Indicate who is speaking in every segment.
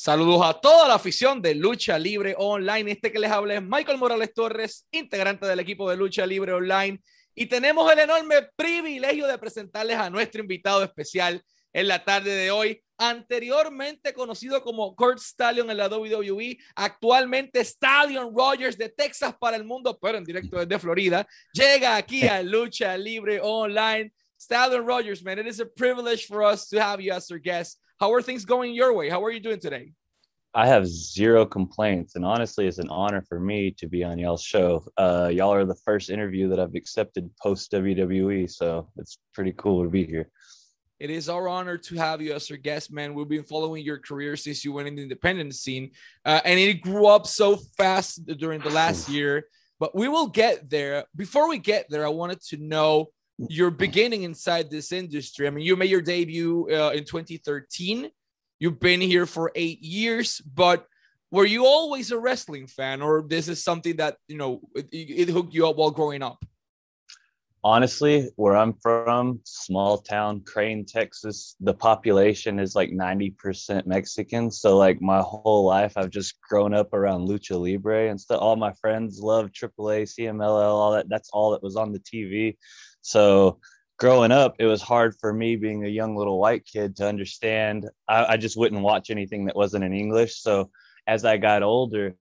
Speaker 1: Saludos a toda la afición de Lucha Libre Online. Este que les habla es Michael Morales Torres, integrante del equipo de Lucha Libre Online. Y tenemos el enorme privilegio de presentarles a nuestro invitado especial en la tarde de hoy, anteriormente conocido como Kurt Stallion en la WWE, actualmente Stallion Rogers de Texas para el mundo, pero en directo desde Florida, llega aquí a Lucha Libre Online. Stallion Rogers, man, it is a privilege for us to have you as our guest. How are things going your way? How are you doing today?
Speaker 2: I have zero complaints, and honestly, it's an honor for me to be on y'all's show. Uh, y'all are the first interview that I've accepted post WWE, so it's pretty cool to be here.
Speaker 1: It is our honor to have you as our guest, man. We've been following your career since you went in the independent scene, uh, and it grew up so fast during the last year. But we will get there. Before we get there, I wanted to know your beginning inside this industry. I mean, you made your debut uh, in 2013. You've been here for eight years, but were you always a wrestling fan, or this is something that you know it, it hooked you up while growing up?
Speaker 2: Honestly, where I'm from, small town Crane, Texas, the population is like 90% Mexican. So, like, my whole life, I've just grown up around Lucha Libre and stuff. All my friends love AAA, CMLL, all that. That's all that was on the TV. So growing up, it was hard for me being a young little white kid to understand. I, I just wouldn't watch anything that wasn't in English. So as I got older,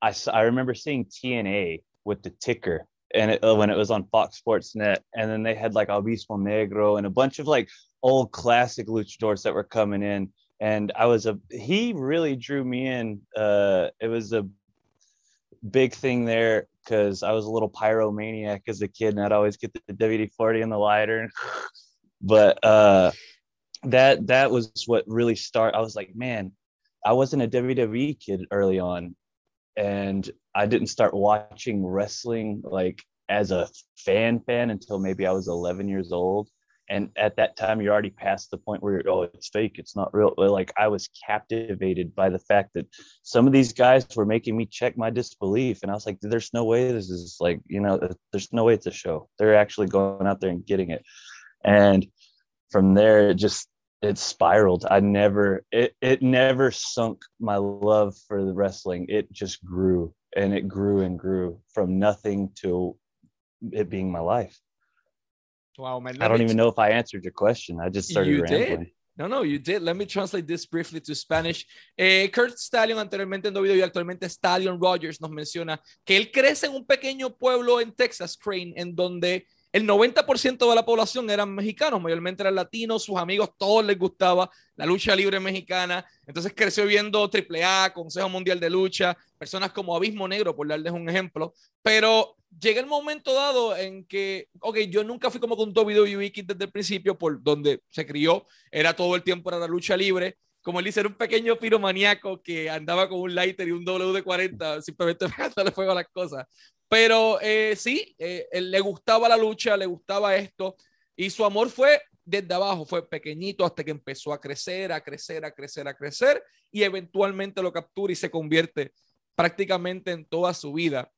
Speaker 2: I, I remember seeing TNA with the ticker and it, uh, when it was on Fox Sports Net, and then they had like Abismo Negro and a bunch of like old classic luchadors that were coming in. And I was a he really drew me in. Uh, it was a big thing there because I was a little pyromaniac as a kid, and I'd always get the WD forty in the lighter. but uh, that that was what really started. I was like, man, I wasn't a WWE kid early on, and I didn't start watching wrestling like as a fan fan until maybe I was 11 years old and at that time you're already past the point where oh it's fake. It's not real. Like i was captivated by the fact that some of these guys were making me check my disbelief and i was like there's no way this is like you know there's no way it's a show. They're actually going out there and getting it. And from there it just it spiraled. I never it, it never sunk my love for the wrestling. It just grew and it grew and grew from nothing to it being my life
Speaker 1: Wow, man.
Speaker 2: I don't even know if I answered your question. I just started
Speaker 1: you
Speaker 2: rambling.
Speaker 1: Did. No, no, you did. Let me translate this briefly to Spanish. Eh, Kurt Stallion, anteriormente en WWE y actualmente Stallion Rogers, nos menciona que él crece en un pequeño pueblo en Texas, Crane, en donde el 90% de la población eran mexicanos, mayormente eran latinos, sus amigos, todos les gustaba la lucha libre mexicana. Entonces creció viendo AAA, Consejo Mundial de Lucha, personas como Abismo Negro, por darles un ejemplo. Pero llega el momento dado en que, ok, yo nunca fui como con WWE desde el principio, por donde se crió, era todo el tiempo era la lucha libre como él dice, era un pequeño piromaníaco que andaba con un lighter y un WD-40, simplemente pegándole fuego a las cosas. Pero eh, sí, eh, le gustaba la lucha, le gustaba esto, y su amor fue desde abajo, fue pequeñito hasta que empezó a crecer, a crecer, a crecer, a crecer, y eventualmente lo captura y se convierte prácticamente en toda su vida.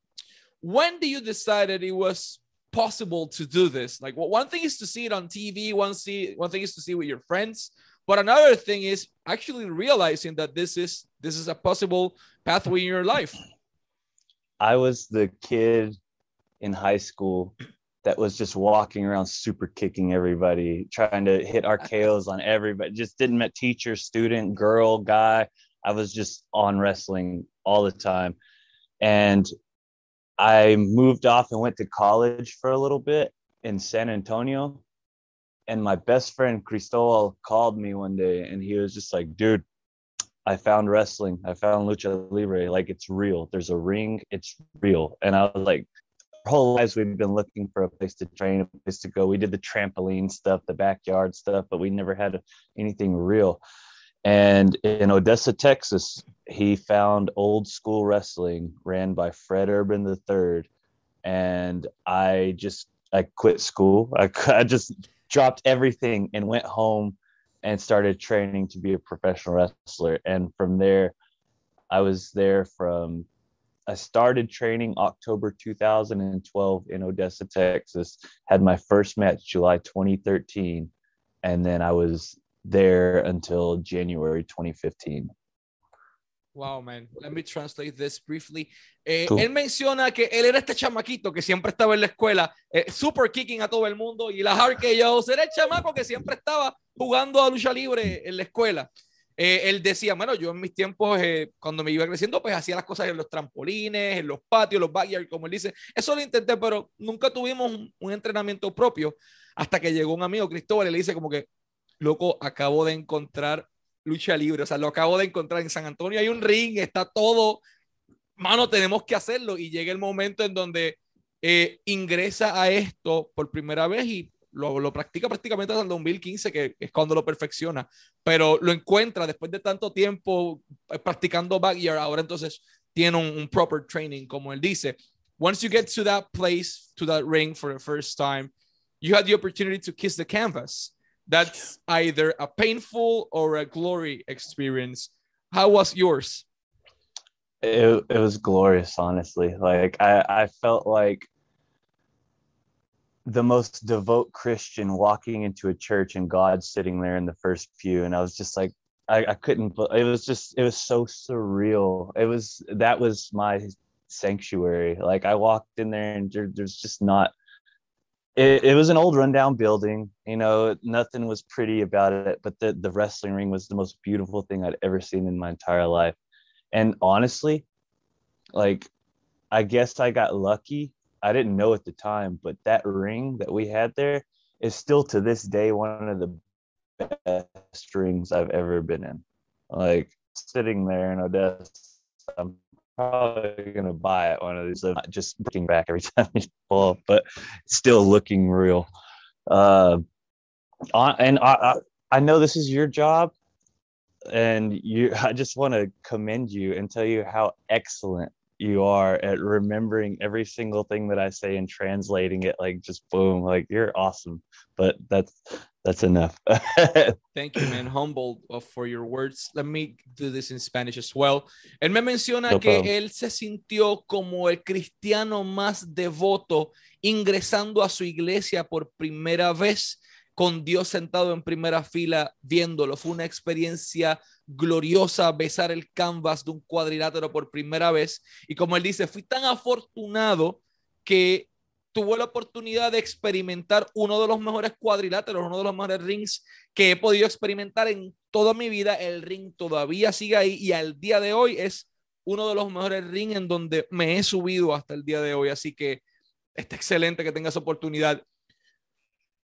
Speaker 1: When do you decide that it was possible to do this? Like, one thing is to see it on TV, one see one thing is to see with your friends, but another thing is actually realizing that this is this is a possible pathway in your life.
Speaker 2: I was the kid in high school that was just walking around super kicking everybody, trying to hit RKOs on everybody. Just didn't met teacher, student, girl, guy. I was just on wrestling all the time. And I moved off and went to college for a little bit in San Antonio and my best friend Cristobal called me one day and he was just like, dude, I found wrestling. I found lucha libre. Like it's real. There's a ring. It's real. And I was like, our whole lives we've been looking for a place to train, a place to go. We did the trampoline stuff, the backyard stuff, but we never had anything real. And in Odessa, Texas, he found old school wrestling ran by Fred Urban III. And I just I quit school. I, I just dropped everything and went home and started training to be a professional wrestler. And from there, I was there from I started training October 2012 in Odessa, Texas. Had my first match July 2013, and then I was there until January 2015.
Speaker 1: Wow, man. Let me translate this briefly. Eh, él menciona que él era este chamaquito que siempre estaba en la escuela, eh, super kicking a todo el mundo, y la hard que yo era el chamaco que siempre estaba jugando a lucha libre en la escuela. Eh, él decía, bueno, yo en mis tiempos, cuando me iba creciendo, pues hacía las cosas en los trampolines, en los patios, los backyards, como él dice. Eso lo intenté, pero nunca tuvimos un, un entrenamiento propio hasta que llegó un amigo, Cristóbal, y le dice como que, loco, acabo de encontrar lucha libre. O sea, lo acabo de encontrar en San Antonio. Hay un ring, está todo. Mano, tenemos que hacerlo. Y llega el momento en donde eh, ingresa a esto por primera vez y lo, lo, practica prácticamente hasta el 2015, que es cuando lo perfecciona. Pero lo encuentra después de tanto tiempo eh, practicando backyard. Ahora entonces tiene un, un proper training, como él dice. Once you get to that place, to that ring for the first time, you had the opportunity to kiss the canvas. that's either a painful or a glory experience. How was yours?
Speaker 2: It, it was glorious, honestly. Like I, I felt like the most devout Christian walking into a church and God sitting there in the first pew. And I was just like, I, I couldn't, it was just, it was so surreal. It was, that was my sanctuary. Like I walked in there and there, there's just not it, it was an old rundown building you know nothing was pretty about it but the, the wrestling ring was the most beautiful thing i'd ever seen in my entire life and honestly like i guess i got lucky i didn't know at the time but that ring that we had there is still to this day one of the best rings i've ever been in like sitting there in odessa i'm probably gonna buy it one of these. Not just looking back every time you pull up, but still looking real. Uh, and I, I know this is your job, and you. I just want to commend you and tell you how excellent you are at remembering every single thing that I say and translating it like just boom, like you're awesome. But that's that's enough.
Speaker 1: Thank you, man. Humbled uh, for your words. Let me do this in Spanish as well. Él me menciona no que él se sintió como el cristiano más devoto ingresando a su iglesia por primera vez con Dios sentado en primera fila viéndolo. Fue una experiencia gloriosa besar el canvas de un cuadrilátero por primera vez. Y como él dice, fui tan afortunado que tuvo la oportunidad de experimentar uno de los mejores cuadriláteros, uno de los mejores rings que he podido experimentar en toda mi vida. El ring todavía sigue ahí y al día de hoy es uno de los mejores rings en donde me he subido hasta el día de hoy. Así que está excelente que tengas oportunidad.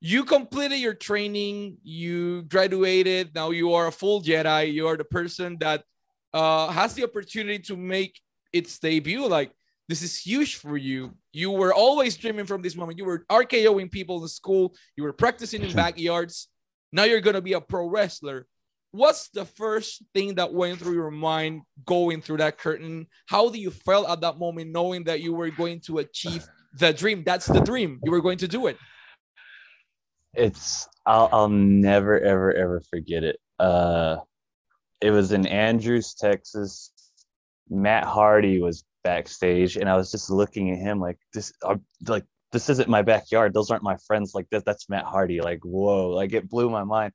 Speaker 1: You completed your training, you graduated, now you are a full Jedi, you are the person that uh, has the opportunity to make its debut. Like, this is huge for you. You were always dreaming from this moment. You were RKOing people in school, you were practicing in backyards. Now you're going to be a pro wrestler. What's the first thing that went through your mind going through that curtain? How do you feel at that moment knowing that you were going to achieve the dream? That's the dream. You were going to do it
Speaker 2: it's I'll I'll never ever ever forget it. Uh, it was in Andrews, Texas. Matt Hardy was backstage, and I was just looking at him like this. Uh, like this isn't my backyard. Those aren't my friends. Like that. That's Matt Hardy. Like whoa. Like it blew my mind.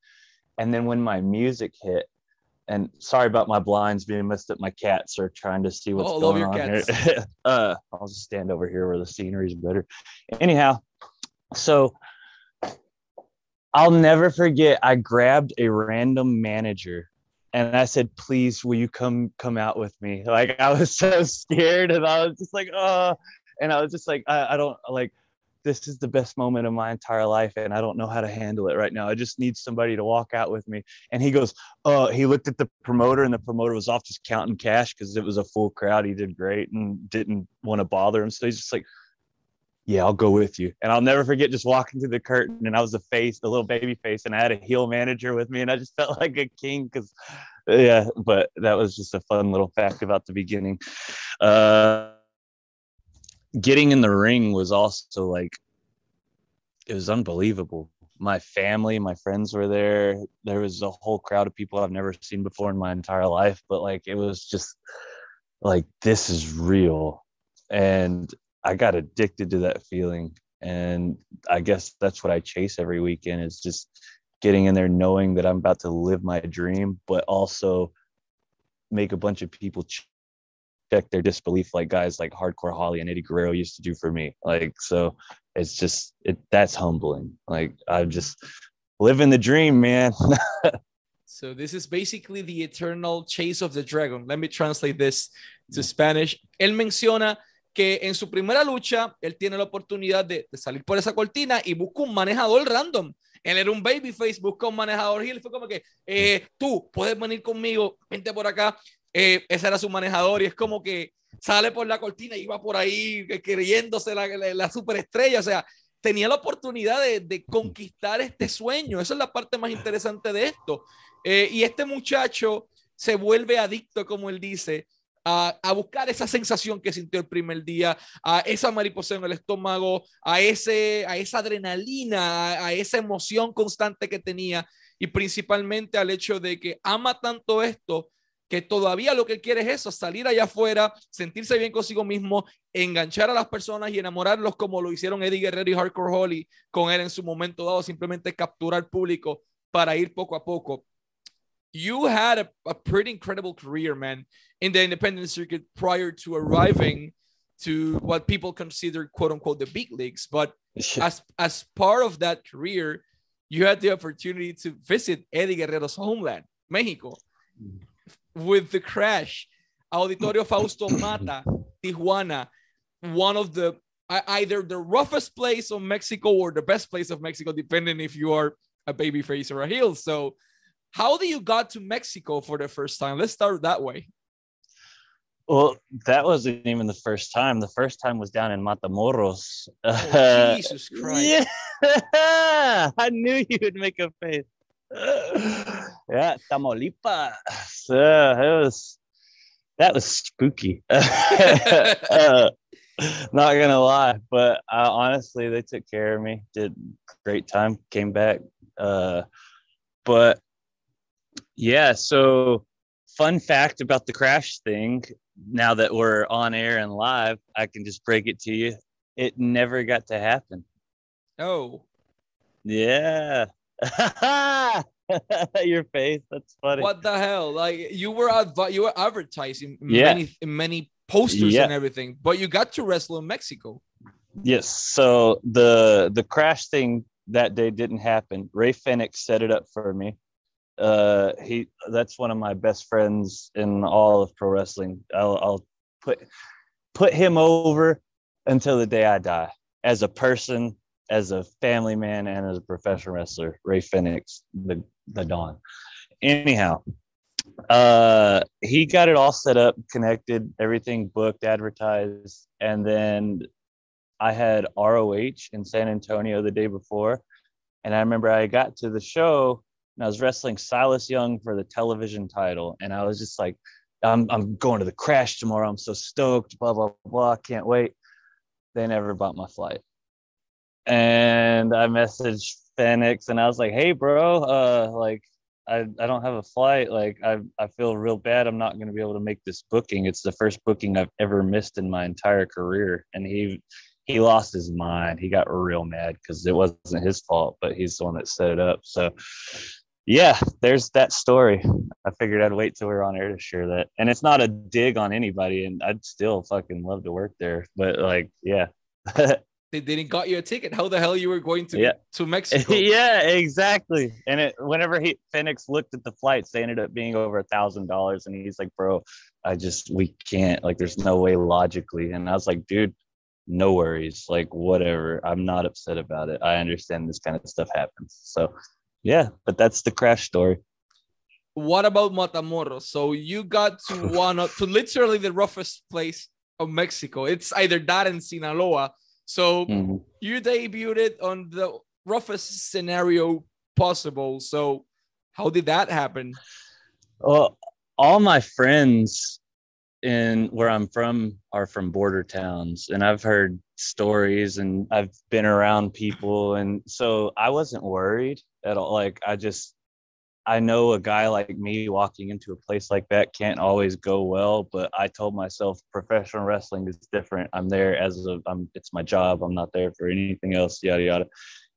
Speaker 2: And then when my music hit, and sorry about my blinds being messed up. My cats are trying to see what's oh, going on cats. here. uh, I'll just stand over here where the scenery is better. Anyhow, so I'll never forget. I grabbed a random manager and I said, please, will you come come out with me? Like I was so scared and I was just like, oh, and I was just like, I, I don't like this is the best moment of my entire life and I don't know how to handle it right now. I just need somebody to walk out with me. And he goes, Oh, he looked at the promoter and the promoter was off just counting cash because it was a full crowd. He did great and didn't want to bother him. So he's just like, yeah, I'll go with you. And I'll never forget just walking through the curtain and I was the face, the little baby face, and I had a heel manager with me and I just felt like a king because yeah, but that was just a fun little fact about the beginning. Uh getting in the ring was also like it was unbelievable. My family, my friends were there. There was a whole crowd of people I've never seen before in my entire life, but like it was just like this is real. And I got addicted to that feeling. And I guess that's what I chase every weekend is just getting in there knowing that I'm about to live my dream, but also make a bunch of people check their disbelief like guys like hardcore holly and eddie guerrero used to do for me. Like so it's just it that's humbling. Like i'm just living the dream man.
Speaker 1: So this is basically the eternal chase of the dragon. Let me translate this to spanish. Él menciona que en su primera lucha él tiene la oportunidad de, salir por esa cortina y busca un manejador random él era un babyface, busca un manejador él fue como que, eh, tú puedes venir conmigo, vente por acá. Eh, ese era su manejador y es como que sale por la cortina y va por ahí creyéndose la, la, superestrella. O sea, tenía la oportunidad de, de, conquistar este sueño. Esa es la parte más interesante de esto. Eh, y este muchacho se vuelve adicto, como él dice, a, buscar esa sensación que sintió el primer día, a esa mariposa en el estómago, a, ese, a esa adrenalina, a, esa emoción constante que tenía y principalmente al hecho de que ama tanto esto que todavía lo que quiere es eso, salir allá afuera, sentirse bien consigo mismo, enganchar a las personas y enamorarlos como lo hicieron Eddie Guerrero y Hardcore Holly con él en su momento dado, simplemente capturar público para ir poco a poco. You had a, a pretty incredible career, man. in the independent circuit prior to arriving to what people consider quote unquote the big leagues. But as as part of that career, you had the opportunity to visit Eddie Guerrero's homeland, Mexico, with the crash. Auditorio Fausto Mata, Tijuana, one of the either the roughest place of Mexico or the best place of Mexico, depending if you are a baby face or a heel. So, how did you got to Mexico for the first time? Let's start that way.
Speaker 2: Well, that wasn't even the first time. The first time was down in Matamoros.
Speaker 1: Oh, Jesus Christ.
Speaker 2: Yeah, I knew you would make a face. yeah, Tamaulipas. Uh, it was that was spooky. uh, not gonna lie, but uh, honestly, they took care of me. Did great time. Came back. Uh, but yeah, so fun fact about the crash thing now that we're on air and live, I can just break it to you. It never got to happen.
Speaker 1: Oh.
Speaker 2: Yeah. Your face. That's funny.
Speaker 1: What the hell? Like you were adv- you were advertising yeah. many many posters yeah. and everything, but you got to wrestle in Mexico.
Speaker 2: Yes. So the the crash thing that day didn't happen. Ray Phoenix set it up for me uh, he that's one of my best friends in all of pro wrestling. I'll, I'll put put him over until the day I die. As a person, as a family man, and as a professional wrestler, Rey Fénix, the the Don. Anyhow, uh, he got it all set up, connected, everything booked, advertised, and then I had ROH in San Antonio the day before, and I remember I got to the show and I was wrestling Silas Young for the television title. And I was just like, I'm, I'm going to the crash tomorrow. I'm so stoked, blah, blah, blah. Can't wait. They never bought my flight. And I messaged Phoenix and I was like, hey, bro, uh, like, I, I don't have a flight. Like, I, I feel real bad. I'm not going to be able to make this booking. It's the first booking I've ever missed in my entire career. And he, he lost his mind. He got real mad because it wasn't his fault, but he's the one that set it up. So yeah, there's that story. I figured I'd wait till we are on air to share that. And it's not a dig on anybody, and I'd still fucking love to work there. But like, yeah.
Speaker 1: they didn't got you a ticket. How the hell you were going to yeah. to Mexico?
Speaker 2: yeah, exactly. And it whenever he Phoenix looked at the flights, they ended up being over a thousand dollars. And he's like, bro, I just we can't, like, there's no way logically. And I was like, dude, no worries. Like, whatever. I'm not upset about it. I understand this kind of stuff happens. So yeah, but that's the crash story.
Speaker 1: What about Matamoros? So you got to one of, to literally the roughest place of Mexico. It's either that and Sinaloa. So mm-hmm. you debuted on the roughest scenario possible. So how did that happen?
Speaker 2: Well, all my friends in where I'm from are from border towns, and I've heard stories and I've been around people, and so I wasn't worried at all. Like I just I know a guy like me walking into a place like that can't always go well, but I told myself professional wrestling is different. I'm there as a I'm it's my job. I'm not there for anything else, yada yada.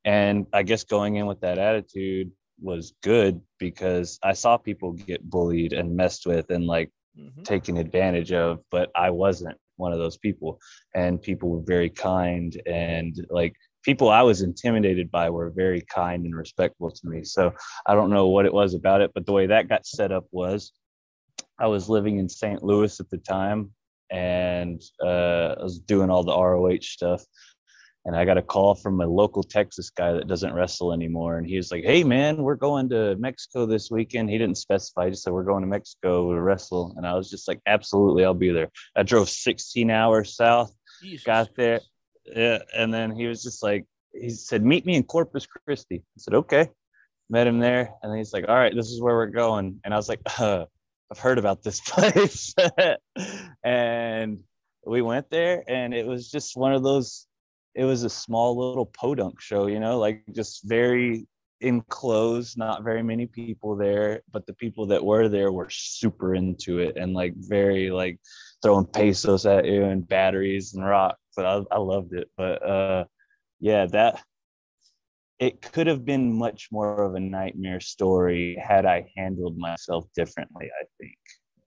Speaker 2: And I guess going in with that attitude was good because I saw people get bullied and messed with and like mm-hmm. taken advantage of, but I wasn't one of those people. And people were very kind and like people I was intimidated by were very kind and respectful to me. So I don't know what it was about it, but the way that got set up was I was living in St. Louis at the time and uh, I was doing all the ROH stuff and I got a call from a local Texas guy that doesn't wrestle anymore. And he was like, Hey man, we're going to Mexico this weekend. He didn't specify, he just said, We're going to Mexico to wrestle. And I was just like, Absolutely, I'll be there. I drove 16 hours south, Jesus. got there. Yeah. And then he was just like, he said, Meet me in Corpus Christi. I said, Okay. Met him there. And then he's like, All right, this is where we're going. And I was like, uh, I've heard about this place. and we went there and it was just one of those it was a small little podunk show, you know, like just very enclosed, not very many people there, but the people that were there were super into it and like very like throwing pesos at you and batteries and rocks. But I, I loved it. But uh yeah, that it could have been much more of a nightmare story had I handled myself differently, I think.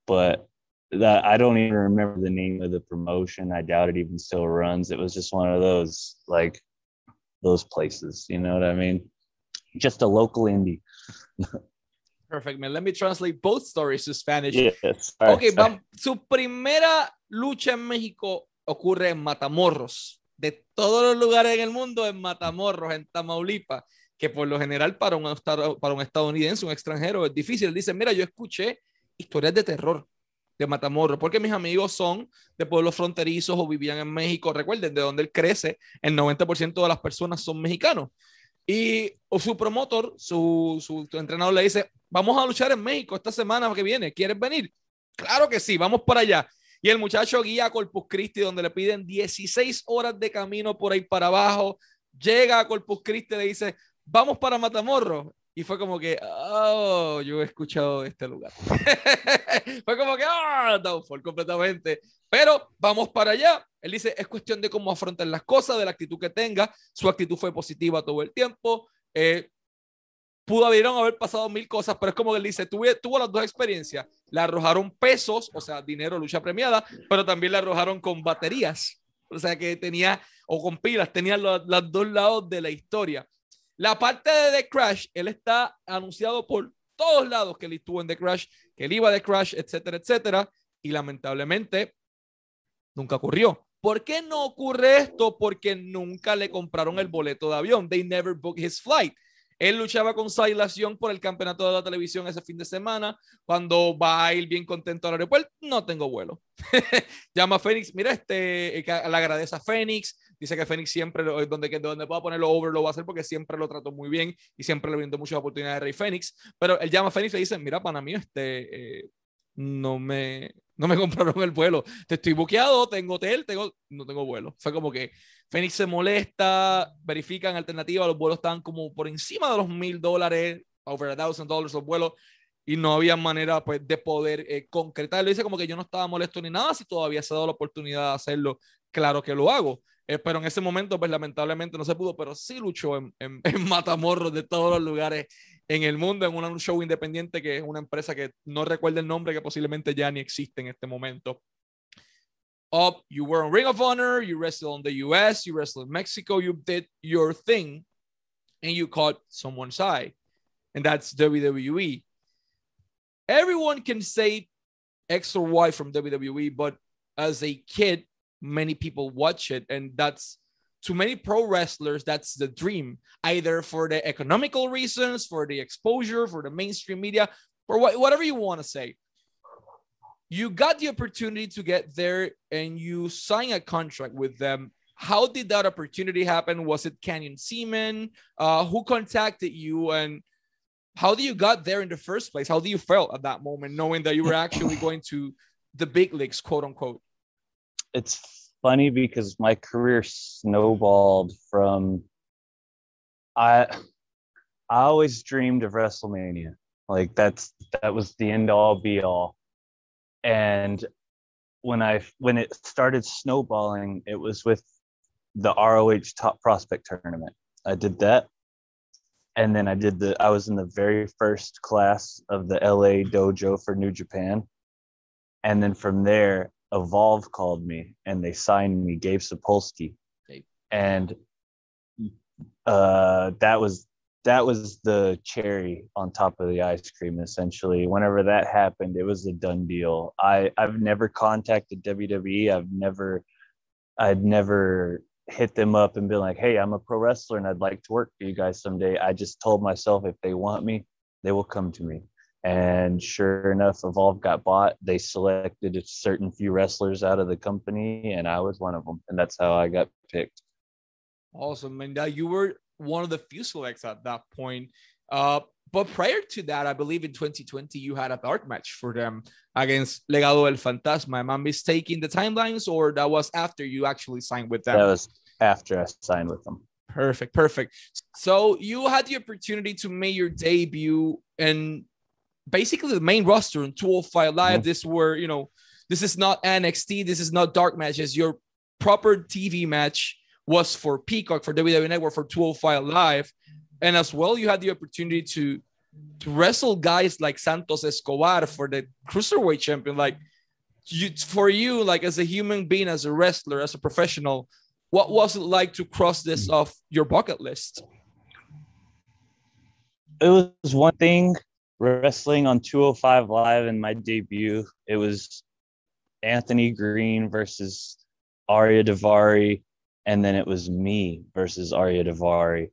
Speaker 2: But that I don't even remember the name of the promotion. I doubt it even still runs. It was just one of those like those places, you know what I mean? Just a local indie.
Speaker 1: Perfect, man. Let me translate both stories to Spanish.
Speaker 2: Yes.
Speaker 1: Okay, sorry. su primera lucha en México ocurre en Matamoros. De todos los lugares en el mundo, en Matamoros, en Tamaulipas, que por lo general para un, para un estadounidense, un extranjero, es difícil. Dice, mira, yo escuché historias de terror de Matamoros, porque mis amigos son de pueblos fronterizos o vivían en México. Recuerden, de donde él crece, el 90% de las personas son mexicanos. Y su promotor, su, su, entrenador le dice, vamos a luchar en México esta semana que viene, ¿quieres venir? Claro que sí, vamos para allá. Y el muchacho guía a Corpus Christi, donde le piden 16 horas de camino por ahí para abajo. Llega a Corpus Christi le dice, vamos para Matamoros y fue como que, oh, yo he escuchado este lugar. fue como que, ah, oh, downfall completamente. Pero vamos para allá. Él dice, es cuestión de cómo afrontar las cosas, de la actitud que tenga. Su actitud fue positiva todo el tiempo. Eh, pudo haber, haber pasado mil cosas, pero es como que él dice, tuve, tuvo las dos experiencias. Le arrojaron pesos, o sea, dinero, lucha premiada, pero también le arrojaron con baterías. O sea, que tenía, o con pilas, tenía los, los dos lados de la historia. La parte de The Crash, él está anunciado por todos lados que él estuvo en The Crash, que él iba de Crash, etcétera, etcétera. Y lamentablemente nunca ocurrió. ¿Por qué no ocurre esto? Porque nunca le compraron el boleto de avión. They never booked his flight. Él luchaba con Silas por el campeonato de la televisión ese fin de semana. Cuando va a ir bien contento al aeropuerto, no tengo vuelo. Llama a Fénix, mira, este, eh, le agradece a Fénix. Dice que Fénix siempre, donde, donde pueda ponerlo over, lo va a hacer porque siempre lo trató muy bien y siempre le brindó muchas oportunidades a Rey Fénix. Pero él llama a Fénix y le dice: Mira, para mí, este, eh, no me, no me compraron el vuelo. Te estoy buqueado, tengo hotel, tengo, no tengo vuelo. Fue como que Phoenix se molesta, verifican alternativas, los vuelos estaban como por encima de los mil dólares, over a thousand dollars los vuelos, y no había manera pues de poder eh, concretarlo. Dice como que yo no estaba molesto ni nada, si todavía se ha dado la oportunidad de hacerlo, claro que lo hago. Eh, pero en ese momento, pues lamentablemente no se pudo, pero sí luchó en, en, en Matamorros de todos los lugares en el mundo en un show independiente que es una empresa que no recuerdo el nombre, que posiblemente ya ni existe en este momento. Up, you were on Ring of Honor, you wrestled in the US, you wrestled in Mexico, you did your thing, and you caught someone's eye. And that's WWE. Everyone can say X or Y from WWE, but as a kid, many people watch it, and that's to many pro wrestlers, that's the dream, either for the economical reasons, for the exposure, for the mainstream media, or wh- whatever you want to say. You got the opportunity to get there and you sign a contract with them. How did that opportunity happen? Was it Canyon Ceman? Uh, who contacted you? And how do you got there in the first place? How do you felt at that moment, knowing that you were actually going to the big leagues, quote unquote?
Speaker 2: It's funny because my career snowballed from I I always dreamed of WrestleMania. Like that's that was the end all be all. And when I when it started snowballing, it was with the ROH Top Prospect Tournament. I did that. And then I did the I was in the very first class of the LA dojo for New Japan. And then from there, Evolve called me and they signed me, Gabe Sapolsky.
Speaker 1: Okay.
Speaker 2: And uh, that was that was the cherry on top of the ice cream essentially. Whenever that happened it was a done deal. I i've never contacted wwe i've never i'd never hit them up and been like hey i'm a pro wrestler and i'd like to work for you guys someday. I just told myself if they want me they will come to me and sure enough evolve got bought they selected a certain few wrestlers out of the company and i was one of them and that's how i got picked
Speaker 1: Awesome. And uh, you were one of the few selects at that point. Uh, but prior to that, I believe in 2020, you had a dark match for them against Legado del Fantasma. Am I mistaking the timelines, or that was after you actually signed with them?
Speaker 2: that was after i signed with them
Speaker 1: Perfect, perfect. So you had the opportunity to make your debut in basically the main roster in 205 Live.
Speaker 2: Mhm.
Speaker 1: This were, you know, this is not NXT, this is not dark matches. Your proper TV match was for Peacock, for WWE Network, for 205 Live. And as well, you had the opportunity to to wrestle guys like Santos Escobar for the cruiserweight champion. Like you, for you, like as a human being, as a wrestler, as a professional, what was it like to cross this off your bucket list?
Speaker 2: it was one thing wrestling on 205 live in my debut. It was anthony green versus Ariya Daivari, and then it was me versus Ariya Daivari,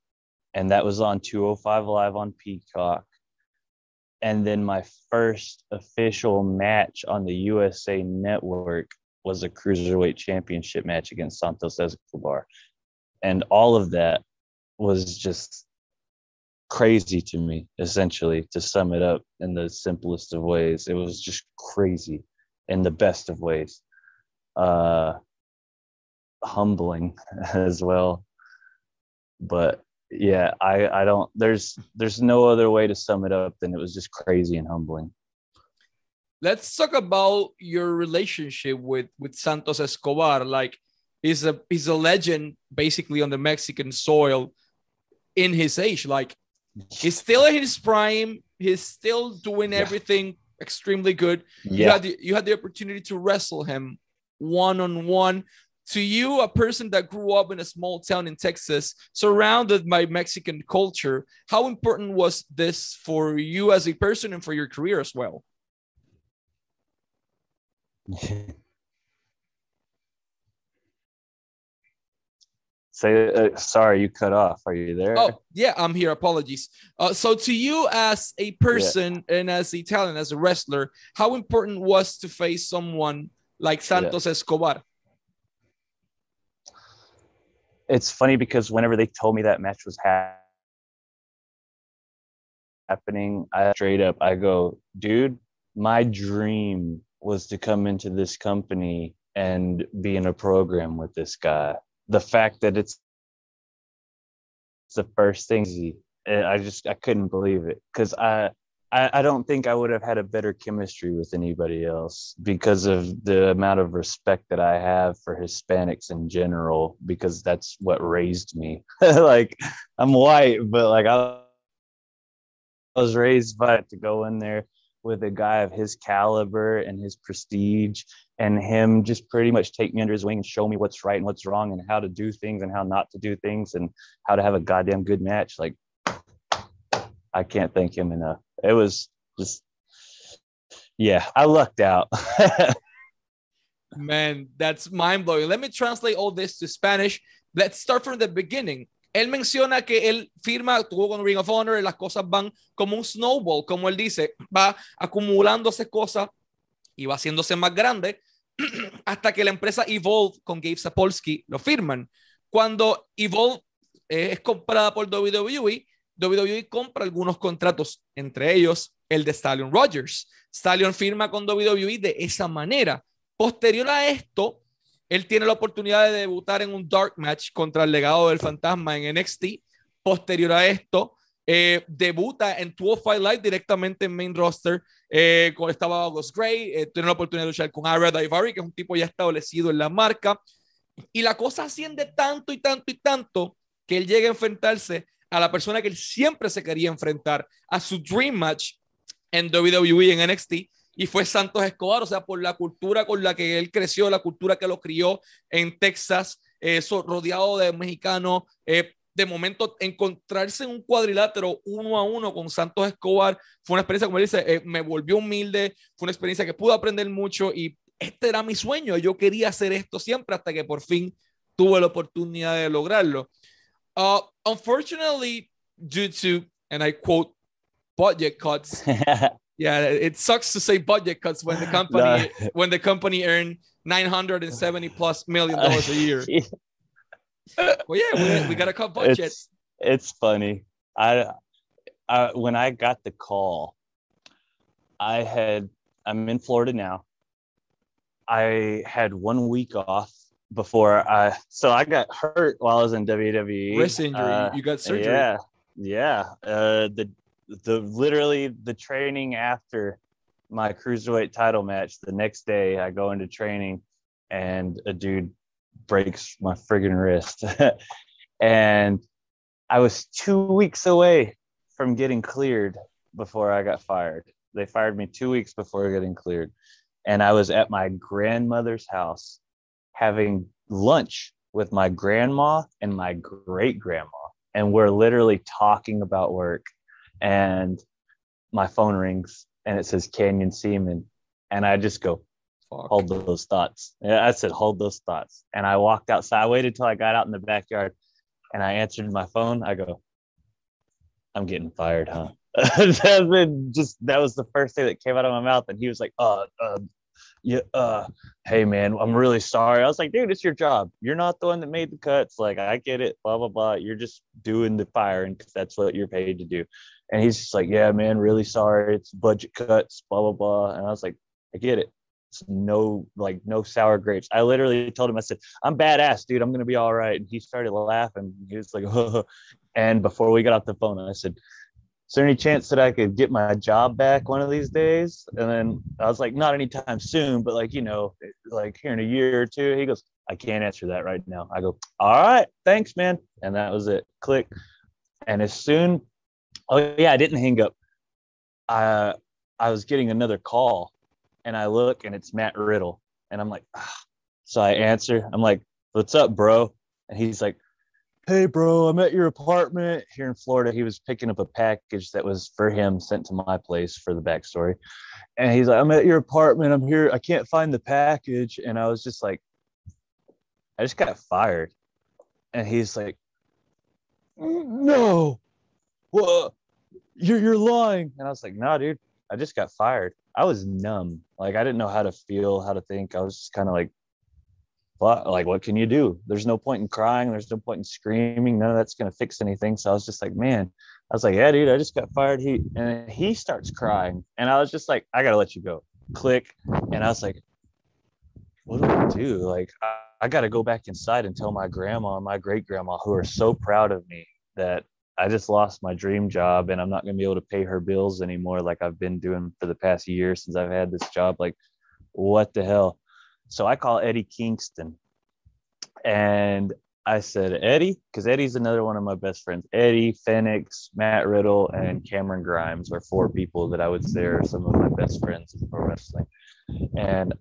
Speaker 2: and that was on 205 live on peacock. And then my first official match on the usa network was a cruiserweight championship match against santos escobar. And all of that was just crazy to me essentially to sum it up in the simplest of ways it was just crazy in the best of ways uh humbling as well but yeah i i don't there's there's no other way to sum it up than it was just crazy and humbling
Speaker 1: Let's talk about your relationship with with Santos Escobar. Like he's a he's a legend basically on the Mexican soil in his age. Like he's still in his prime. He's still doing
Speaker 2: Yeah.
Speaker 1: everything extremely good. You
Speaker 2: yeah
Speaker 1: had the, you had the opportunity to wrestle him one on one. To you, a person that grew up in a small town in Texas, surrounded by Mexican culture, how important was this for you as a person and for your career as well?
Speaker 2: say uh, sorry you cut off are you there
Speaker 1: Oh, yeah, I'm here. Apologies. Uh, so, to you as a person and as a talent, as a wrestler, how important was to face someone like Santos Escobar?
Speaker 2: it's funny because whenever they told me that match was ha- happening, I straight up I go, dude, my dream was to come into this company and be in a program with this guy. The fact that it's the first thing eh, I just I couldn't believe it because I, I I don't think I would have had a better chemistry with anybody else because of the amount of respect that I have for Hispanics in general because that's what raised me. like I'm white, but like I I was raised by to go in there with a guy of his caliber and his prestige and him just pretty much take me under his wing and show me what's right and what's wrong and how to do things and how not to do things and how to have a goddamn good match like i can't thank him enough it was just yeah i lucked out
Speaker 1: Man, that's mind blowing. Let me translate all this to Spanish. Let's start from the beginning. Él menciona que él firma, tuvo con Ring of Honor, y las cosas van como un snowball, como él dice, va acumulándose cosas y va haciéndose más grande hasta que la empresa Evolve con Gabe Sapolsky lo firman. Cuando Evolve eh, es comprada por WWE, WWE compra algunos contratos, entre ellos el de Stallion Rogers. Stallion firma con WWE de esa manera. Posterior a esto, él tiene la oportunidad de debutar en un dark match contra el legado del fantasma en NXT. Posterior a esto, eh, debuta en 205 Live directamente en main roster. Eh, estaba August Gray, eh, tiene la oportunidad de luchar con Ara Daivari, que es un tipo ya establecido en la marca. Y la cosa asciende tanto y tanto y tanto que él llega a enfrentarse a la persona que él siempre se quería enfrentar, a su dream match en WWE en NXT, y fue Santos Escobar, o sea, por la cultura con la que él creció, la cultura que lo crió en Texas, eso, rodeado de mexicanos. Eh, de momento, encontrarse en un cuadrilátero uno a uno con Santos Escobar fue una experiencia, como él dice, eh, me volvió humilde, fue una experiencia que pude aprender mucho y este era mi sueño. Yo quería hacer esto siempre hasta que por fin tuve la oportunidad de lograrlo. Uh, unfortunately, due to, and I quote, budget cuts. yeah, it sucks to say budget cuts when the company no. when the company earned 970 plus million dollars a year. well, yeah, we, we got to cut budgets.
Speaker 2: It's, it's funny. I, I when I got the call, I had I'm in Florida now. I had one week off before I so I got hurt while I was in WWE.
Speaker 1: Wrist injury. Uh, you got surgery.
Speaker 2: Yeah, yeah. Uh, the the literally the training after my cruiserweight title match. The next day, I go into training, and a dude breaks my friggin' wrist, and I was two weeks away from getting cleared before I got fired. They fired me two weeks before getting cleared and I was at my grandmother's house having lunch with my grandma and my great grandma. And we're literally talking about work. And my phone rings and it says Canyon Ceman. And I just go, Fuck. hold those thoughts. Yeah, I said, hold those thoughts. And I walked outside. I waited till I got out in the backyard and I answered my phone. I go, I'm getting fired, huh? that just that was the first thing that came out of my mouth, and he was like, "Uh, uh, yeah, uh, hey man, I'm really sorry." I was like, "Dude, it's your job. You're not the one that made the cuts. Like, I get it. Blah blah blah. You're just doing the firing because that's what you're paid to do." And he's just like, "Yeah, man, really sorry. It's budget cuts. Blah blah blah." And I was like, "I get it." No like no sour grapes. I literally told him, I said, I'm badass, dude. I'm gonna be all right. And he started laughing. He was like, and before we got off the phone, I said, is there any chance that I could get my job back one of these days? And then I was like, not anytime soon, but like, you know, like here in a year or two. He goes, I can't answer that right now. I go, all right, thanks, man. And that was it. Click. And as soon, oh yeah, I didn't hang up. I I was getting another call and I look and it's Matt Riddle. And I'm like, ah. so I answer. I'm like, what's up, bro? And he's like, hey bro i'm at your apartment. Here in florida he was picking up a package that was for him sent to my place for the backstory. And he's like i'm at your apartment. I'm here. I can't find the package. And i was just like i just got fired. And he's like no. Well you're, you're lying. And i was like nah dude. I just got fired i was numb. Like i didn't know how to feel how to think. I was just kind of like but like what can you do? There's no point in crying. There's no point in screaming. None of that's to fix anything. So i was just like man. I was like yeah dude i just got fired. He and he starts crying. And i was just like i gotta let you go. Click. And i was like what do i do? Like i, I gotta go back inside and tell my grandma and my great grandma who are so proud of me that i just lost my dream job and i'm not going to be able to pay her bills anymore like i've been doing for the past year since i've had this job like what the hell so I call Eddie Kingston and I said, Eddie, because Eddie's another one of my best friends. Eddie, Phoenix, Matt Riddle, and Cameron Grimes are four people that I would say are some of my best friends in pro wrestling. And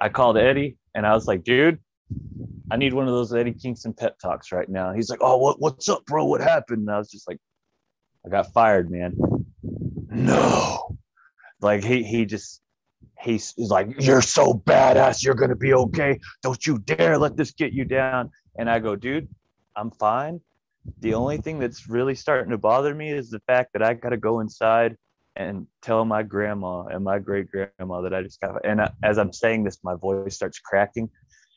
Speaker 2: I called Eddie and I was like, dude, I need one of those Eddie Kingston pep talks right now. He's like, oh, what, what's up, bro? What happened? And I was just like, I got fired, man. No. Like he he just he's, he's like, You're so badass. You're going to be okay. Don't you dare let this get you down. And I go, Dude, I'm fine. The only thing that's really starting to bother me is the fact that I got to go inside and tell my grandma and my great grandma that I just got. And as I'm saying this, my voice starts cracking.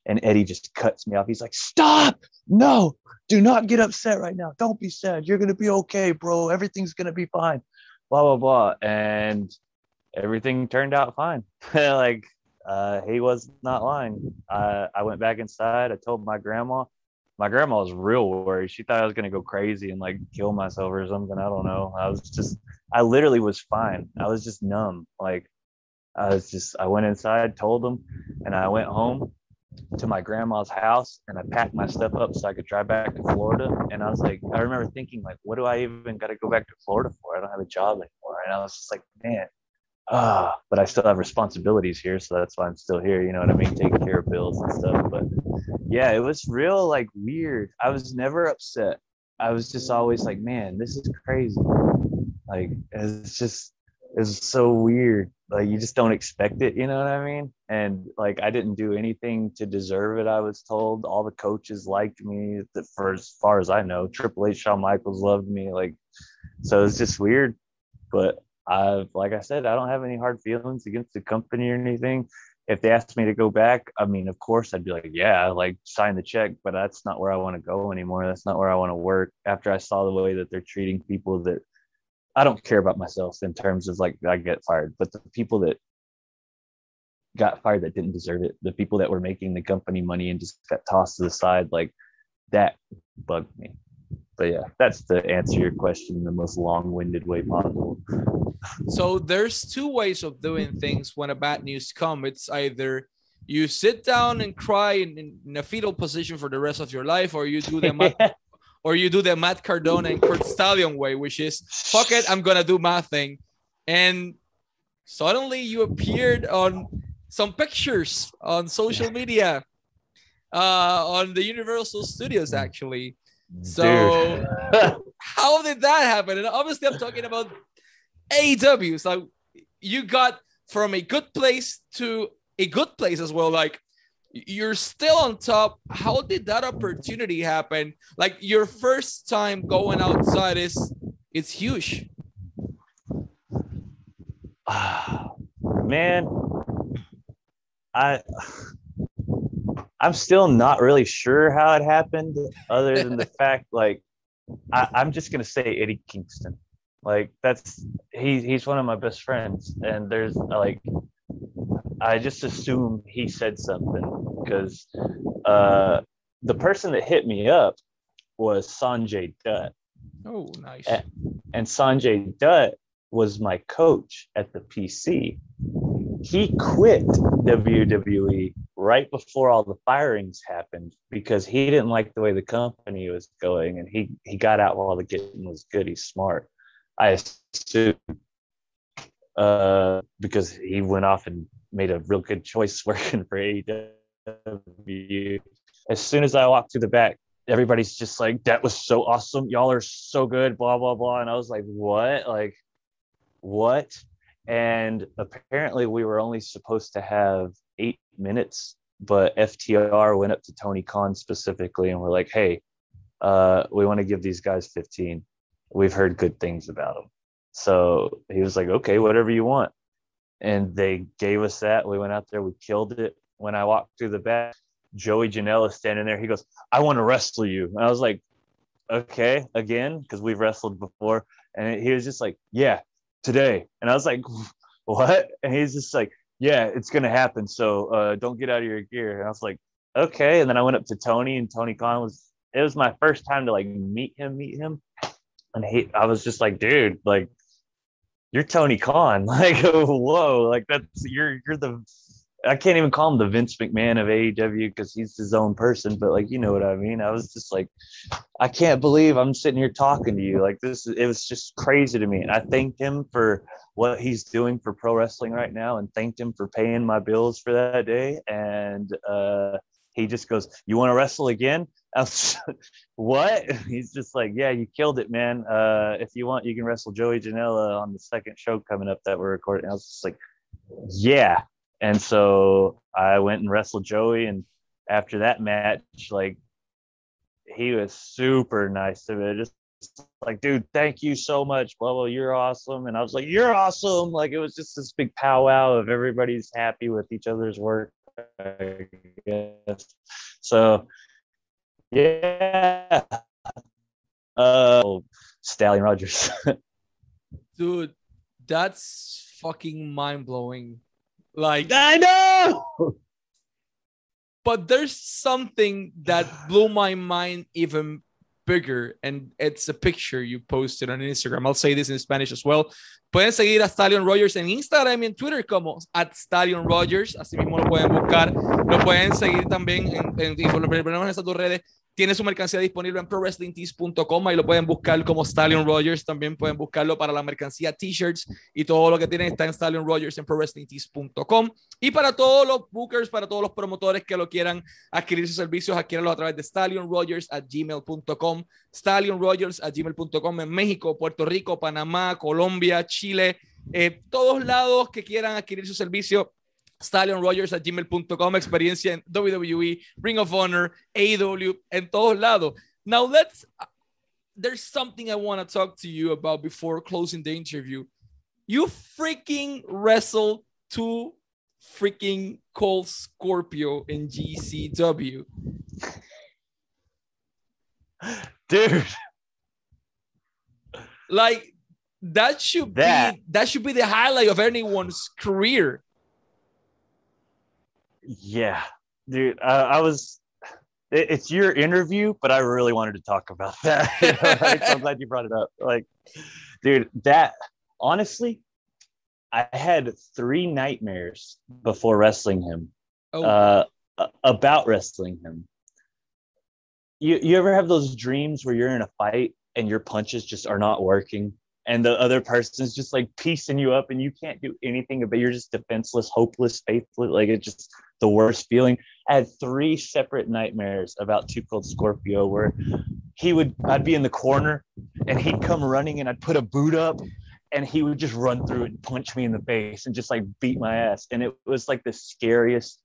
Speaker 2: And Eddie just cuts me off. He's like, Stop. No, do not get upset right now. Don't be sad. You're going to be okay, bro. Everything's going to be fine. Blah, blah, blah. And everything turned out fine. like uh, he was not lying. I, I went back inside. I told my grandma. My grandma was real worried. She thought I was gonna go crazy and like kill myself or something. I don't know. I was just, I literally was fine. I was just numb. Like I was just, I went inside, told them, and I went home to my grandma's house and I packed my stuff up so I could drive back to Florida. And I was like, I remember thinking like, what do I even got to go back to Florida for? I don't have a job anymore. And I was just like, man, uh, but I still have responsibilities here, so that's why I'm still here. You know what I mean? Taking care of bills and stuff. But yeah, it was real like weird. I was never upset. I was just always like, man, this is crazy. Like it's just it's so weird. Like you just don't expect it, you know what I mean? And like I didn't do anything to deserve it. I was told all the coaches liked me. For as far as I know, Triple H, Shawn Michaels loved me. Like so, it's just weird. But I've, like I said, I don't have any hard feelings against the company or anything. If they asked me to go back, I mean, of course, I'd be like, yeah, like sign the check, but that's not where I want to go anymore. That's not where I want to work. After I saw the way that they're treating people that I don't care about myself in terms of like I get fired, but the people that got fired that didn't deserve it, the people that were making the company money and just got tossed to the side, like that bugged me but yeah, that's to answer your question in the most long-winded way possible.
Speaker 1: So there's two ways of doing things when a bad news comes. It's either you sit down and cry in, in, a fetal position for the rest of your life, or you do the or you do the Matt Cardona and Curt Stallion way, which is fuck it, I'm gonna do my thing, and suddenly you appeared on some pictures on social media, uh, on the Universal Studios actually so how did that happen? And obviously, I'm talking about AEW. So you got from a good place to a good place as well. Like you're still on top. How did that opportunity happen? Like your first time going outside is it's huge.
Speaker 2: Man, I I'm still not really sure how it happened, other than the fact like I, I'm just gonna say Eddie Kingston. Like that's he he's one of my best friends, and there's like I just assume he said something because uh, the person that hit me up was Sanjay Dutt.
Speaker 1: Oh, nice.
Speaker 2: And, and Sanjay Dutt was my coach at the PC. He quit WWE right before all the firings happened because he didn't like the way the company was going and he he got out while the getting was good he's smart i assume uh, because he went off and made a real good choice working for AEW. As soon as I walked through the back, everybody's just like, "That was so awesome! Y'all are so good!" Blah blah blah. And I was like, "What? Like, what?" And apparently, we were only supposed to have eight minutes, but FTR went up to Tony Khan specifically and we're like, hey, uh, we want to give these guys 15. We've heard good things about them. So he was like, okay, whatever you want. And they gave us that. We went out there, we killed it. When I walked through the back, Joey Janela standing there. He goes, I want to wrestle you. And I was like, okay, again, because we've wrestled before. And he was just like, yeah, today. And I was like, what? And he's just like, yeah, it's gonna happen. So uh, don't get out of your gear. And I was like, okay. And then I went up to Tony, and Tony Khan was. It was my first time to like meet him, meet him, and he. I was just like, dude, like, you're Tony Khan. Like, whoa, like that's you're you're the. I can't even call him the Vince McMahon of AEW because he's his own person, but like you know what I mean. I was just like, I can't believe I'm sitting here talking to you. Like this, it was just crazy to me, and I thanked him for what he's doing for pro wrestling right now and thanked him for paying my bills for that day. And uh, he just goes, You want to wrestle again? Was, what? He's just like, Yeah, you killed it, man. Uh, if you want, you can wrestle Joey Janela on the second show coming up that we're recording. I was just like, Yeah. And so I went and wrestled Joey. And after that match, like, he was super nice to me. Just like, dude, thank you so much. Blah, blah, you're awesome. And I was like, you're awesome. Like, it was just this big powwow of everybody's happy with each other's work. I guess. So, yeah. Uh, Stallion Rogers.
Speaker 1: dude, that's fucking mind blowing. Like,
Speaker 2: I know.
Speaker 1: But there's something that blew my mind even bigger and it's a picture you posted on Instagram. I'll say this in Spanish as well. Pueden seguir a Stallion Rogers en Instagram y en Twitter como at Stallion Rogers. Así mismo lo pueden buscar. Lo pueden seguir también en, en, en, en esas dos redes tiene su mercancía disponible en prowrestlingtees.com. Ahí lo pueden buscar como Stallion Rogers. También pueden buscarlo para la mercancía t-shirts y todo lo que tienen está en Stallion Rogers en prowrestlingtees.com. Y para todos los bookers, para todos los promotores que lo quieran adquirir sus servicios, adquiéranlo a través de stallionrogers@gmail.com. StallionRogers@gmail.com en México, Puerto Rico, Panamá, Colombia, Chile, eh, todos lados que quieran adquirir su servicio Rogers at gmail.com, experiencia en WWE, Ring of Honor, AEW, en todos lados. Now let's, there's something I want to talk to you about before closing the interview. You freaking wrestled two freaking Cold Scorpio in GCW.
Speaker 2: Dude.
Speaker 1: Like that should that. be that should be the highlight of anyone's career
Speaker 2: yeah, dude, uh, I was. It, it's your interview, but I really wanted to talk about that. you know, like, I'm glad you brought it up. Like, dude, that honestly, I had three nightmares before wrestling him. Oh. Uh, about wrestling him. You you ever have those dreams where you're in a fight and your punches just are not working? and the other person's just like piecing you up and you can't do anything but you're just defenseless hopeless faithless like it just the worst feeling i had three separate nightmares about two cold scorpio where he would i'd be in the corner and he'd come running and i'd put a boot up and he would just run through and punch me in the face and just like beat my ass and it was like the scariest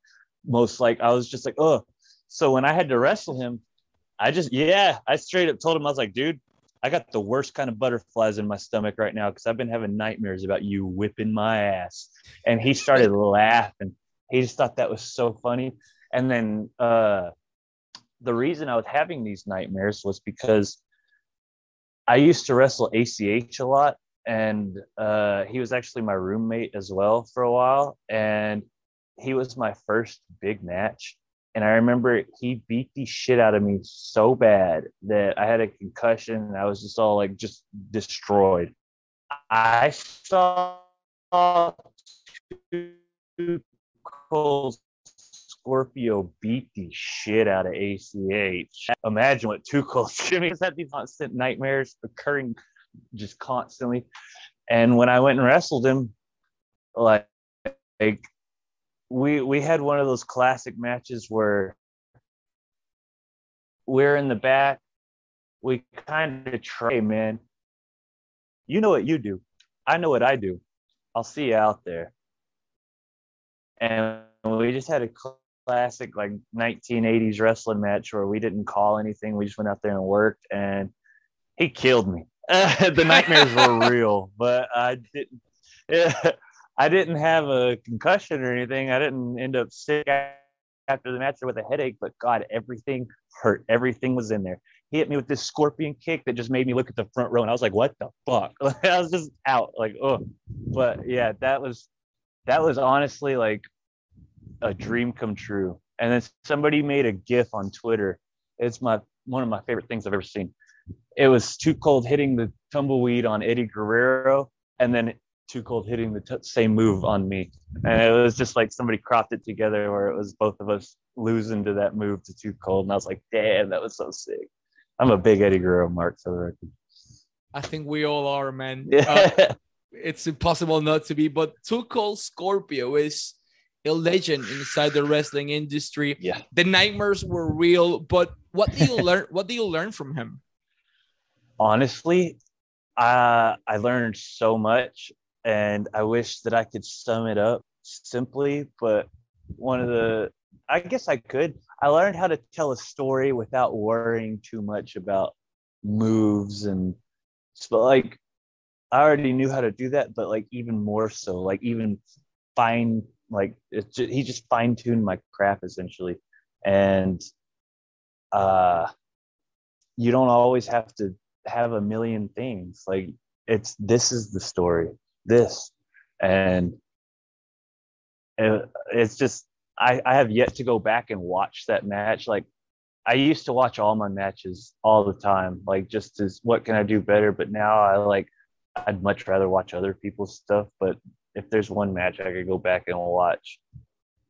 Speaker 2: most like i was just like oh so when i had to wrestle him i just yeah i straight up told him i was like dude I got the worst kind of butterflies in my stomach right now because I've been having nightmares about you whipping my ass. And he started laughing. He just thought that was so funny. And then uh, the reason I was having these nightmares was because I used to wrestle ACH a lot. And uh, he was actually my roommate as well for a while. And he was my first big match. And I remember he beat the shit out of me so bad that I had a concussion and I was just all like just destroyed. I saw Cold Scorpio beat the shit out of ACH. Imagine what Cold Jimmy has had these constant nightmares occurring just constantly. And when I went and wrestled him, like, like we we had one of those classic matches where we're in the back. We kind of try, man. You know what you do. I know what I do. I'll see you out there. And we just had a classic like 1980s wrestling match where we didn't call anything. We just went out there and worked, and he killed me. the nightmares were real, but I didn't. I didn't have a concussion or anything. I didn't end up sick after the match with a headache, but God, everything hurt. Everything was in there. He hit me with this scorpion kick that just made me look at the front row, and I was like, "What the fuck?" I was just out, like, oh. But yeah, that was that was honestly like a dream come true. And then somebody made a GIF on Twitter. It's my one of my favorite things I've ever seen. It was too cold hitting the tumbleweed on Eddie Guerrero, and then too cold hitting the t- same move on me and it was just like somebody cropped it together where it was both of us losing to that move to too cold and i was like damn that was so sick i'm a big eddie guerrero mark for the record
Speaker 1: i think we all are man yeah. Uh, it's impossible not to be but too cold scorpio is a legend inside the wrestling industry.
Speaker 2: Yeah.
Speaker 1: The nightmares were real but what do you learn what do you learn from him?
Speaker 2: Honestly uh, I learned so much and I wish that I could sum it up simply, but one of the I guess I could. I learned how to tell a story without worrying too much about moves and but like I already knew how to do that, but like even more so, like even fine, like just, he just fine tuned my craft essentially, and uh, you don't always have to have a million things. Like it's this is the story, this. And it, it's just I, I have yet to go back and watch that match. Like i used to watch all my matches all the time like just as what can i do better? But now i like i'd much rather watch other people's stuff. But if there's one match i could go back and watch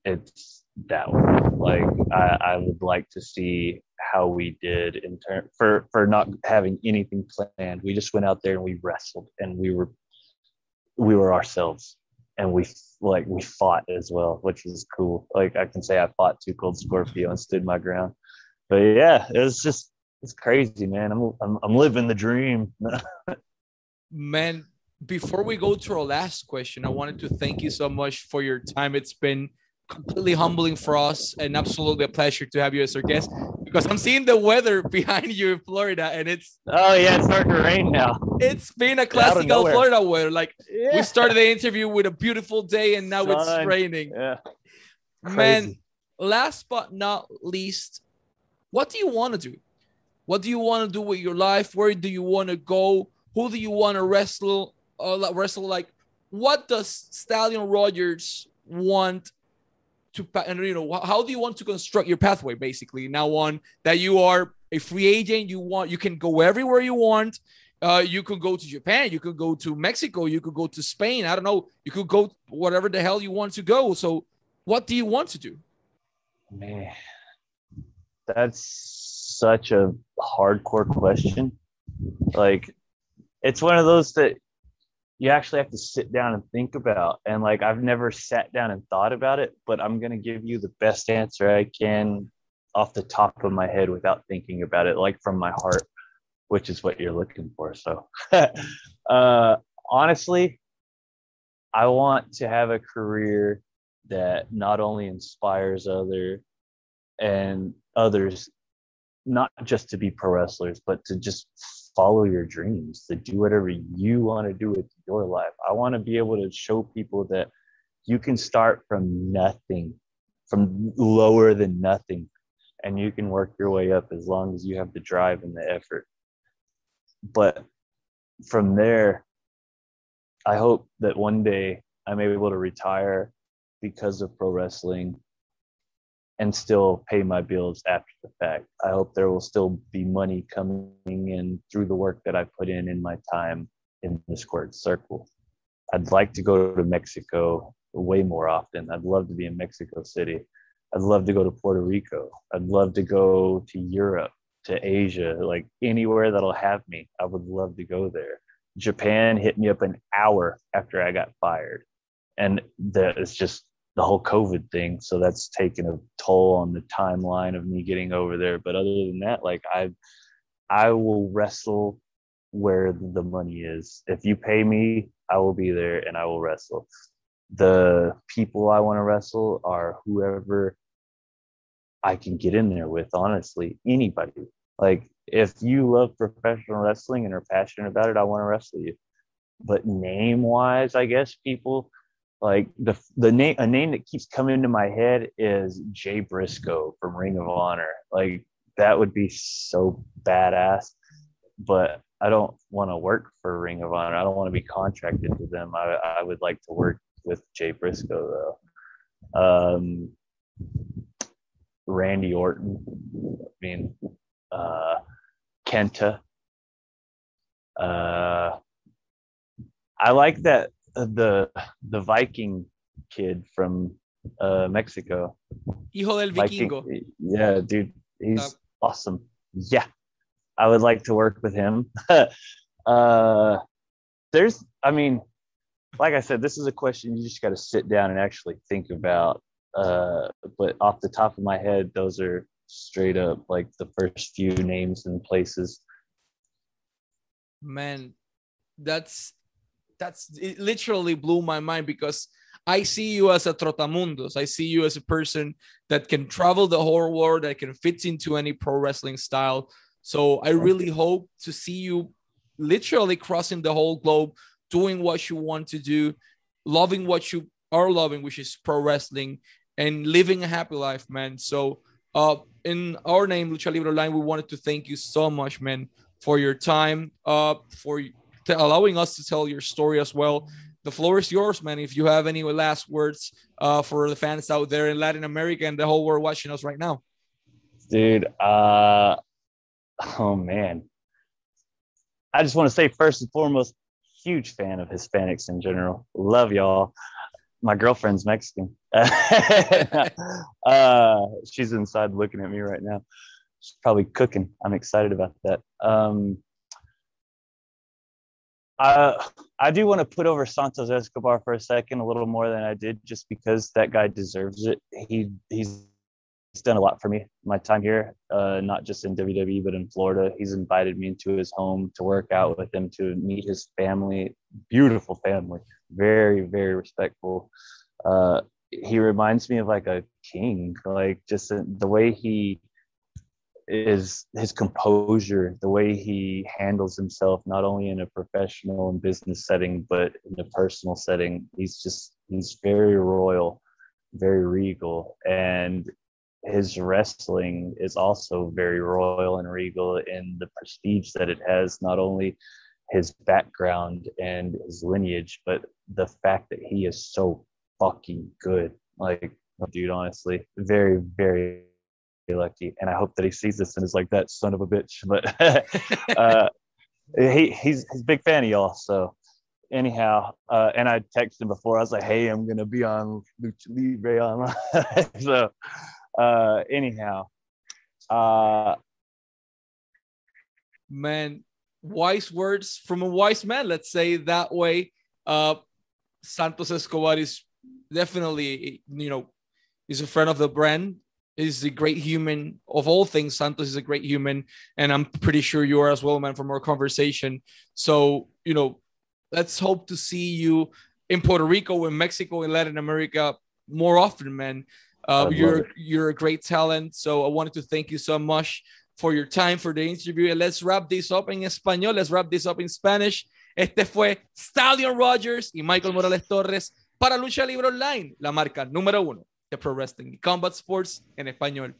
Speaker 2: it's that one like i, I would like to see how we did in turn for for not having anything planned. We just went out there and we wrestled and we were we were ourselves and we like we fought as well, which was cool. Like I can say I fought Too Cold Scorpio and stood my ground. But yeah, it was just it's crazy, man. I'm I'm, I'm living the dream.
Speaker 1: man, before we go to our last question, I wanted to thank you so much for your time. It's been completely humbling for us and absolutely a pleasure to have you as our guest because I'm seeing the weather behind you in Florida and it's
Speaker 2: oh yeah, it's starting to rain now.
Speaker 1: It's been a classical Florida weather. Like yeah. we started the interview with a beautiful day and now Sun. it's raining.
Speaker 2: Yeah.
Speaker 1: Man, last but not least, what do you want to do? What do you want to do with your life? Where do you want to go? Who do you want to wrestle? Uh, wrestle like what does Stallion Rogers want to and you know how do you want to construct your pathway basically now on that you are a free agent you want you can go everywhere you want uh, you could go to Japan, you could go to Mexico, you could go to Spain. I don't know. You could go whatever the hell you want to go. So, what do you want to do?
Speaker 2: Man, that's such a hardcore question. Like, it's one of those that you actually have to sit down and think about. And like I've never sat down and thought about it, but I'm gonna give you the best answer I can off the top of my head without thinking about it, like from my heart, which is what you're looking for. So uh honestly, I want to have a career that not only inspires other and others not just to be pro wrestlers, but to just follow your dreams, to do whatever you want to do with your life. I want to be able to show people that you can start from nothing, from lower than nothing, and you can work your way up as long as you have the drive and the effort. But from there, I hope that one day I'm able to retire because of pro wrestling and still pay my bills after the fact. I hope there will still be money coming in through the work that I put in in my time in the squared circle. I'd like to go to Mexico way more often. I'd love to be in Mexico City. I'd love to go to Puerto Rico. I'd love to go to Europe, to Asia, like anywhere that'll have me. I would love to go there. Japan hit me up an hour after I got fired. And that is just the whole COVID thing. So that's taken a toll on the timeline of me getting over there. But other than that, like I, I will wrestle where the money is. If you pay me, I will be there and I will wrestle. The people I want to wrestle are whoever I can get in there with, honestly, anybody. Like if you love professional wrestling and are passionate about it, I want to wrestle you. But name wise, I guess people like the the name a name that keeps coming into my head is Jay Briscoe from Ring of Honor. Like that would be so badass, but I don't want to work for Ring of Honor. I don't want to be contracted to them. I I would like to work with Jay Briscoe though. Um, Randy Orton. I mean, uh, Kenta. Uh, I like that the the Viking kid from uh, Mexico.
Speaker 1: Hijo del Vikingo. Viking,
Speaker 2: yeah, dude, he's uh, awesome. Yeah, I would like to work with him. uh, there's, I mean, like I said, this is a question you just got to sit down and actually think about. Uh, but off the top of my head, those are straight up like the first few names and places.
Speaker 1: Man, that's that's it literally blew my mind because I see you as a trotamundos. I see you as a person that can travel the whole world, that can fit into any pro wrestling style. So I really hope to see you literally crossing the whole globe, doing what you want to do, loving what you are loving, which is pro wrestling, and living a happy life, man. So uh in our name, Lucha Libre Online, we wanted to thank you so much, man, for your time, uh, for allowing us to tell your story as well. The floor is yours, man. If you have any last words uh, for the fans out there in Latin America and the whole world watching us right now,
Speaker 2: dude. Uh, oh man, I just want to say first and foremost, huge fan of Hispanics in general. Love y'all. My girlfriend's Mexican. uh, she's inside looking at me right now. She's probably cooking. I'm excited about that. Um, I I do want to put over Santos Escobar for a second, a little more than I did, just because that guy deserves it. He he's he's done a lot for me my time here, uh, not just in WWE but in Florida. He's invited me into his home to work out with him, to meet his family. Beautiful family, very very respectful. Uh, he reminds me of like a king, like just the way he is his composure, the way he handles himself, not only in a professional and business setting, but in a personal setting. He's just, he's very royal, very regal. And his wrestling is also very royal and regal in the prestige that it has, not only his background and his lineage, but the fact that he is so fucking good. Like, dude, honestly, very, very lucky. And I hope that he sees this and is like that son of a bitch. But uh, he he's he's a big fan of y'all. So anyhow, uh, and I texted him before. I was like, "Hey, I'm gonna be on Lucha Libre online." so uh, anyhow, uh,
Speaker 1: man, wise words from a wise man. Let's say that way. Uh, Santos Escobar is definitely, you know, he's a friend of the brand is a great human. Of all things santos is a great human and i'm pretty sure you are as well man from our conversation. So you know let's hope to see you in puerto rico in mexico in latin america more often man. Uh, you're you're a great talent so i wanted to thank you so much for your time for the interview. And let's wrap this up in español let's wrap this up in spanish. Este fue stallion rogers y michael morales torres para lucha libre online la marca número uno de Pro Wrestling Combat Sports en español.